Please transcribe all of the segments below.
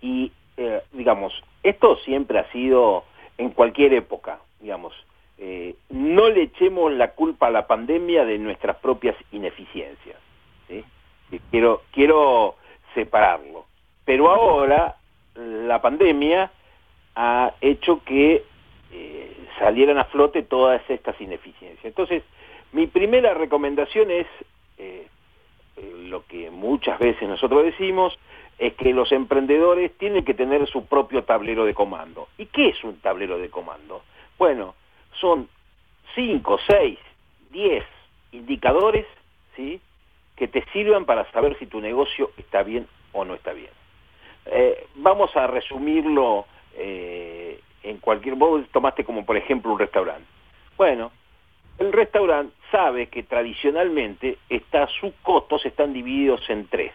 Y eh, digamos, esto siempre ha sido en cualquier época, digamos. Eh, no le echemos la culpa a la pandemia de nuestras propias ineficiencias. Quiero, quiero separarlo. Pero ahora la pandemia ha hecho que eh, salieran a flote todas estas ineficiencias. Entonces, mi primera recomendación es lo que muchas veces nosotros decimos, es que los emprendedores tienen que tener su propio tablero de comando. ¿Y qué es un tablero de comando? Bueno, son 5, 6, 10 indicadores ¿sí? que te sirvan para saber si tu negocio está bien o no está bien. Eh, vamos a resumirlo eh, en cualquier... Vos tomaste como por ejemplo un restaurante. Bueno, el restaurante sabe que tradicionalmente está, sus costos están divididos en tres.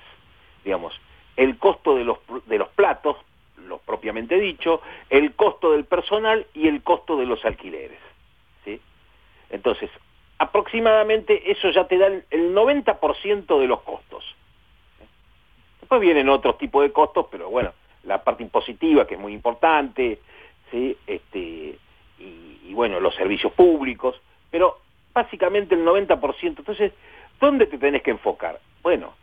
Digamos, el costo de los, de los platos, lo propiamente dicho, el costo del personal y el costo de los alquileres. ¿sí? Entonces, aproximadamente eso ya te da el 90% de los costos. Después vienen otros tipos de costos, pero bueno, la parte impositiva, que es muy importante, ¿sí? este, y, bueno, los servicios públicos, pero básicamente el 90%. Entonces, ¿dónde te tenés que enfocar? Bueno,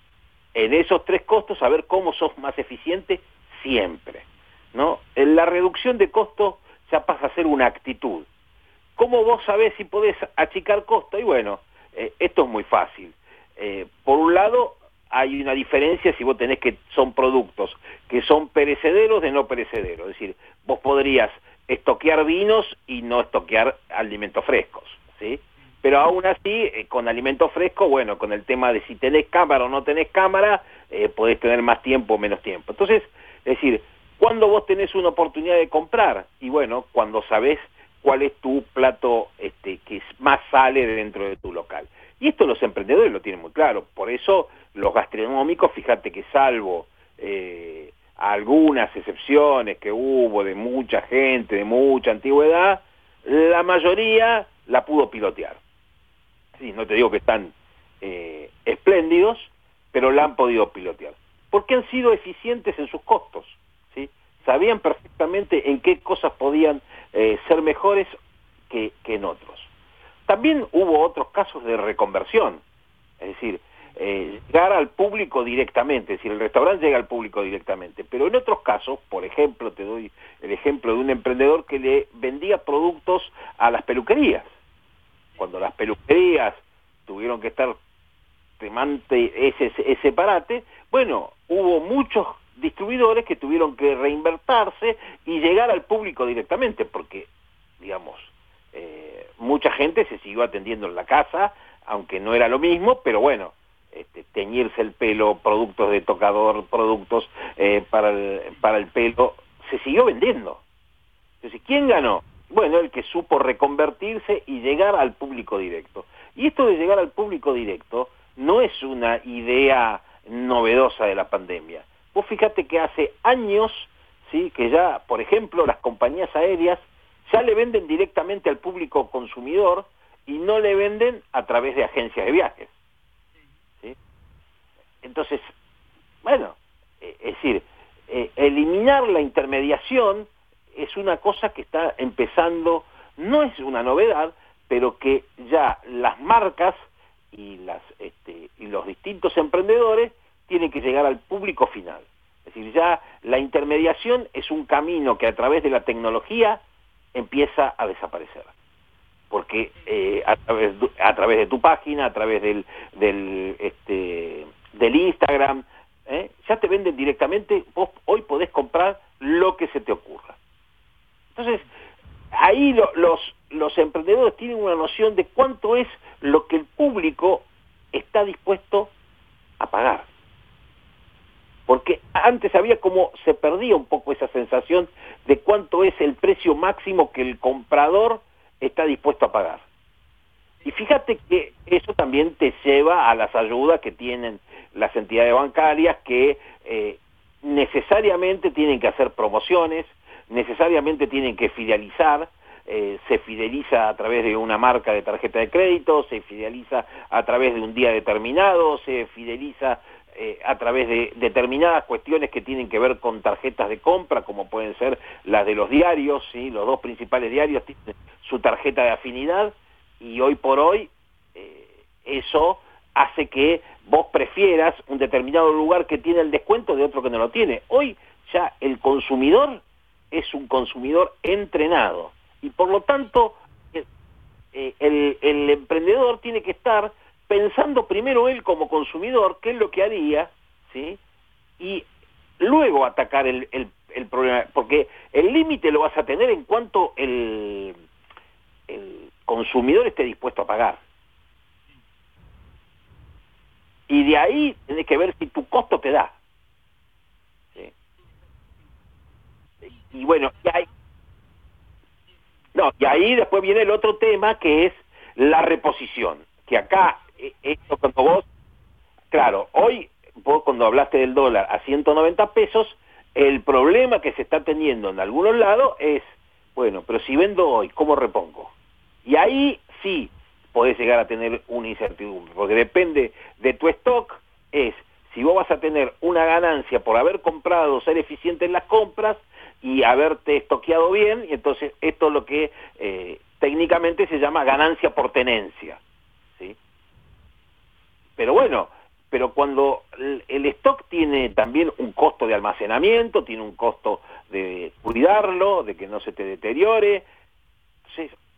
en esos tres costos a ver cómo sos más eficiente siempre. ¿no? En la reducción de costos ya pasa a ser una actitud. ¿Cómo vos sabés si podés achicar costos? Y bueno, eh, esto es muy fácil. Eh, por un lado, hay una diferencia si vos tenés que son productos que son perecederos de no perecederos. Es decir, vos podrías estoquear vinos y no estoquear alimentos frescos. ¿sí? Pero aún así, eh, con alimento fresco, bueno, con el tema de si tenés cámara o no tenés cámara, eh, podés tener más tiempo o menos tiempo. Entonces, es decir, ¿cuándo vos tenés una oportunidad de comprar? Y bueno, cuando sabés cuál es tu plato este, que más sale dentro de tu local. Y esto los emprendedores lo tienen muy claro, por eso los gastronómicos, fíjate que salvo eh, algunas excepciones que hubo de mucha gente, de mucha antigüedad, la mayoría la pudo pilotear no te digo que están eh, espléndidos, pero la han podido pilotear. Porque han sido eficientes en sus costos. Sabían perfectamente en qué cosas podían eh, ser mejores que, en otros. También hubo otros casos de reconversión, es decir, eh, llegar al público directamente, es decir, el restaurante llega al público directamente, pero en otros casos, por ejemplo, te doy el ejemplo de un emprendedor que le vendía productos a las peluquerías, cuando las peluquerías tuvieron que estar temante ese, ese parate, bueno, hubo muchos distribuidores que tuvieron que reinvertirse y llegar al público directamente, porque, digamos, eh, mucha gente se siguió atendiendo en la casa, aunque no era lo mismo, pero bueno, este, teñirse el pelo, productos de tocador, productos eh, para, el, para el pelo, se siguió vendiendo. Entonces, ¿quién ganó? Bueno, el que supo reconvertirse y llegar al público directo. Y esto de llegar al público directo no es una idea novedosa de la pandemia. Vos fíjate que hace años, ¿sí? que ya, por ejemplo, las compañías aéreas ya le venden directamente al público consumidor y no le venden a través de agencias de viajes. ¿sí? Entonces, bueno, eh, es decir, eh, eliminar la intermediación es una cosa que está empezando, no es una novedad, pero que ya las marcas este, y los distintos emprendedores tienen que llegar al público final. Es decir, ya la intermediación es un camino que a través de la tecnología empieza a desaparecer. Porque eh, a, través, de tu página, a través del, este, Instagram, ¿eh? ya te venden directamente, vos hoy podés comprar lo que se te ocurra. Entonces, ahí los, los emprendedores tienen una noción de cuánto es lo que el público está dispuesto a pagar. Porque antes había como se perdía un poco esa sensación de cuánto es el precio máximo que el comprador está dispuesto a pagar. Y fíjate que eso también te lleva a las ayudas que tienen las entidades bancarias que eh, necesariamente tienen que hacer promociones, necesariamente tienen que fidelizar, eh, se fideliza a través de una marca de tarjeta de crédito, se fideliza a través de un día determinado, se fideliza eh, a través de determinadas cuestiones que tienen que ver con tarjetas de compra, como pueden ser las de los diarios, ¿sí? los dos principales diarios tienen su tarjeta de afinidad y hoy por hoy eh, eso hace que vos prefieras un determinado lugar que tiene el descuento de otro que no lo tiene. Hoy ya el consumidor es un consumidor entrenado y por lo tanto eh, el, el emprendedor tiene que estar pensando primero él como consumidor qué es lo que haría, ¿sí? Y luego atacar el, el, el problema, porque el límite lo vas a tener en cuanto el, el consumidor esté dispuesto a pagar. Y de ahí tenés que ver si tu costo te da. Y bueno, y ahí, no, y ahí después viene el otro tema que es la reposición, que acá eh, esto cuando vos, claro, hoy vos cuando hablaste del dólar a 190 pesos, el problema que se está teniendo en algunos lados es, bueno, pero si vendo hoy, ¿cómo repongo? Y ahí sí podés llegar a tener una incertidumbre, porque depende de tu stock, es si vos vas a tener una ganancia por haber comprado, ser eficiente en las compras y haberte estoqueado bien, y entonces esto es lo que eh, técnicamente se llama ganancia por tenencia. Pero bueno, pero cuando el stock tiene también un costo de almacenamiento, tiene un costo de cuidarlo, de que no se te deteriore,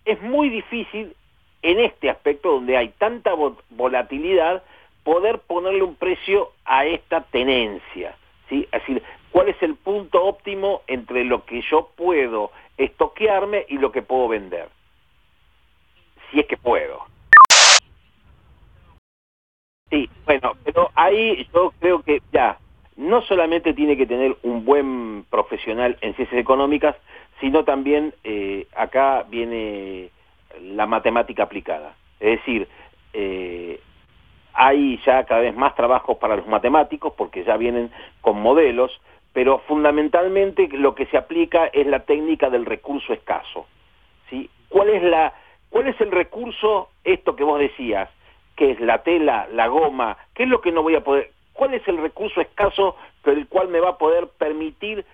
es muy difícil en este aspecto donde hay tanta volatilidad poder ponerle un precio a esta tenencia. ¿sí? Es decir, cuál es el punto óptimo entre lo que yo puedo estoquearme y lo que puedo vender. Si es que puedo. Sí, bueno, pero ahí yo creo que ya, no solamente tiene que tener un buen profesional en ciencias económicas, sino también eh, acá viene la matemática aplicada. Es decir, eh, hay ya cada vez más trabajos para los matemáticos porque ya vienen con modelos, pero fundamentalmente lo que se aplica es la técnica del recurso escaso. ¿Cuál, es la, ¿Cuál es el recurso, esto que vos decías, qué es la tela, la goma, qué es lo que no voy a poder, cuál es el recurso escaso con el cual me va a poder permitir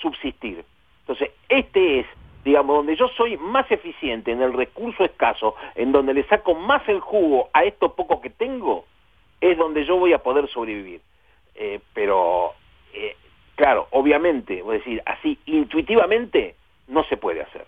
subsistir. Entonces, este es, digamos, donde yo soy más eficiente en el recurso escaso, en donde le saco más el jugo a esto poco que tengo, es donde yo voy a poder sobrevivir. Eh, pero, eh, claro, obviamente, voy a decir, así intuitivamente no se puede hacer.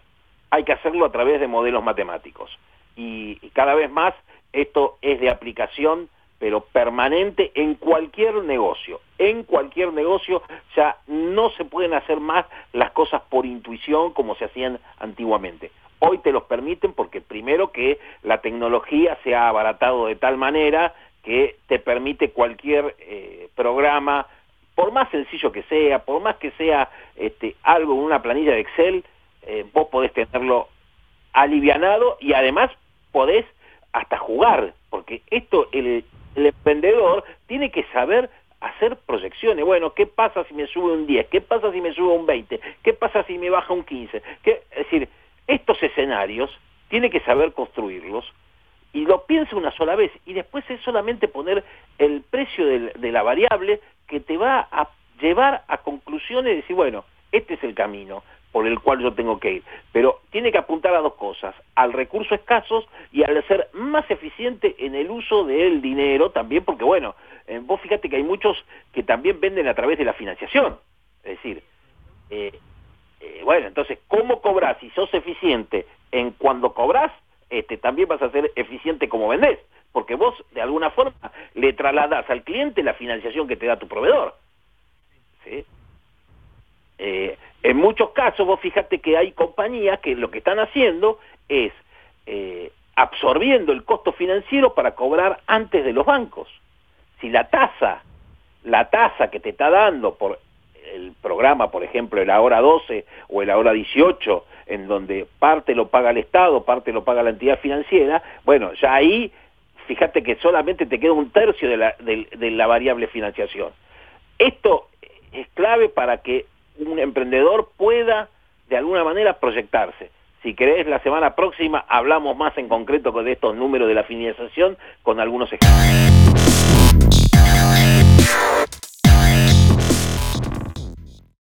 Hay que hacerlo a través de modelos matemáticos. y cada vez más esto es de aplicación, pero permanente en cualquier negocio. En cualquier negocio ya no se pueden hacer más las cosas por intuición como se hacían antiguamente. Hoy te los permiten porque primero que la tecnología se ha abaratado de tal manera que te permite cualquier eh, programa, por más sencillo que sea, por más que sea este, algo en una planilla de Excel, eh, vos podés tenerlo alivianado y además podés hasta jugar, porque esto el, emprendedor tiene que saber hacer proyecciones. Bueno, ¿qué pasa si me sube un 10? ¿Qué pasa si me sube un 20? ¿Qué pasa si me baja un 15? ¿Qué? Es decir, estos escenarios tiene que saber construirlos y lo piensa una sola vez y después es solamente poner el precio de, de la variable que te va a llevar a conclusiones y decir, bueno, este es el camino por el cual yo tengo que ir. Pero tiene que apuntar a dos cosas, al recurso escasos y al ser más eficiente en el uso del dinero también, porque bueno, eh, vos fíjate que hay muchos que también venden a través de la financiación. Es decir, eh, eh, bueno, entonces, ¿cómo cobras? Si sos eficiente en cuando cobras, este, también vas a ser eficiente como vendés, porque vos de alguna forma le trasladas al cliente la financiación que te da tu proveedor. Eh, en muchos casos, vos fíjate que hay compañías que lo que están haciendo es eh, absorbiendo el costo financiero para cobrar antes de los bancos. Si la tasa, la tasa que te está dando por el programa, por ejemplo, el ahora 12 o el ahora 18, en donde parte lo paga el Estado, parte lo paga la entidad financiera, bueno, ya ahí, fíjate que solamente te queda un tercio de la, de la variable financiación. Esto es clave para que un emprendedor pueda de alguna manera proyectarse. Si querés, la semana próxima hablamos más en concreto de estos números de la financiación con algunos ejemplos.